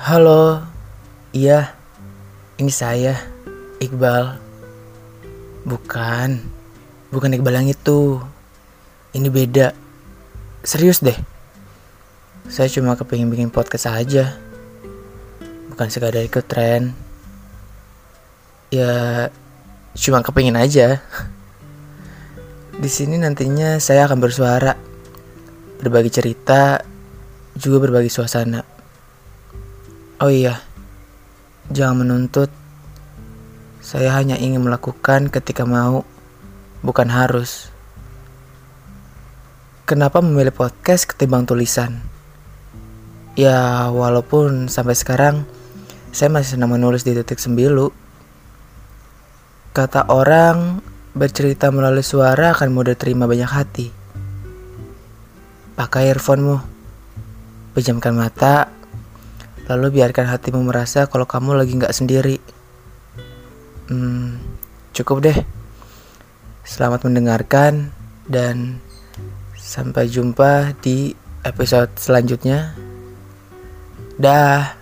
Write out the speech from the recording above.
Halo, iya, ini saya, Iqbal. Bukan, bukan Iqbal yang itu. Ini beda. Serius deh. Saya cuma kepingin bikin podcast aja. Bukan sekadar ikut tren. Ya, cuma kepingin aja. Di sini nantinya saya akan bersuara, berbagi cerita, juga berbagi suasana. Oh iya, jangan menuntut. Saya hanya ingin melakukan ketika mau, bukan harus. Kenapa memilih podcast ketimbang tulisan? Ya, walaupun sampai sekarang saya masih senang menulis di titik sembilu. Kata orang, bercerita melalui suara akan mudah terima banyak hati. Pakai earphonemu, pejamkan mata, Lalu biarkan hatimu merasa kalau kamu lagi nggak sendiri. Hmm, cukup deh. Selamat mendengarkan dan sampai jumpa di episode selanjutnya. Dah.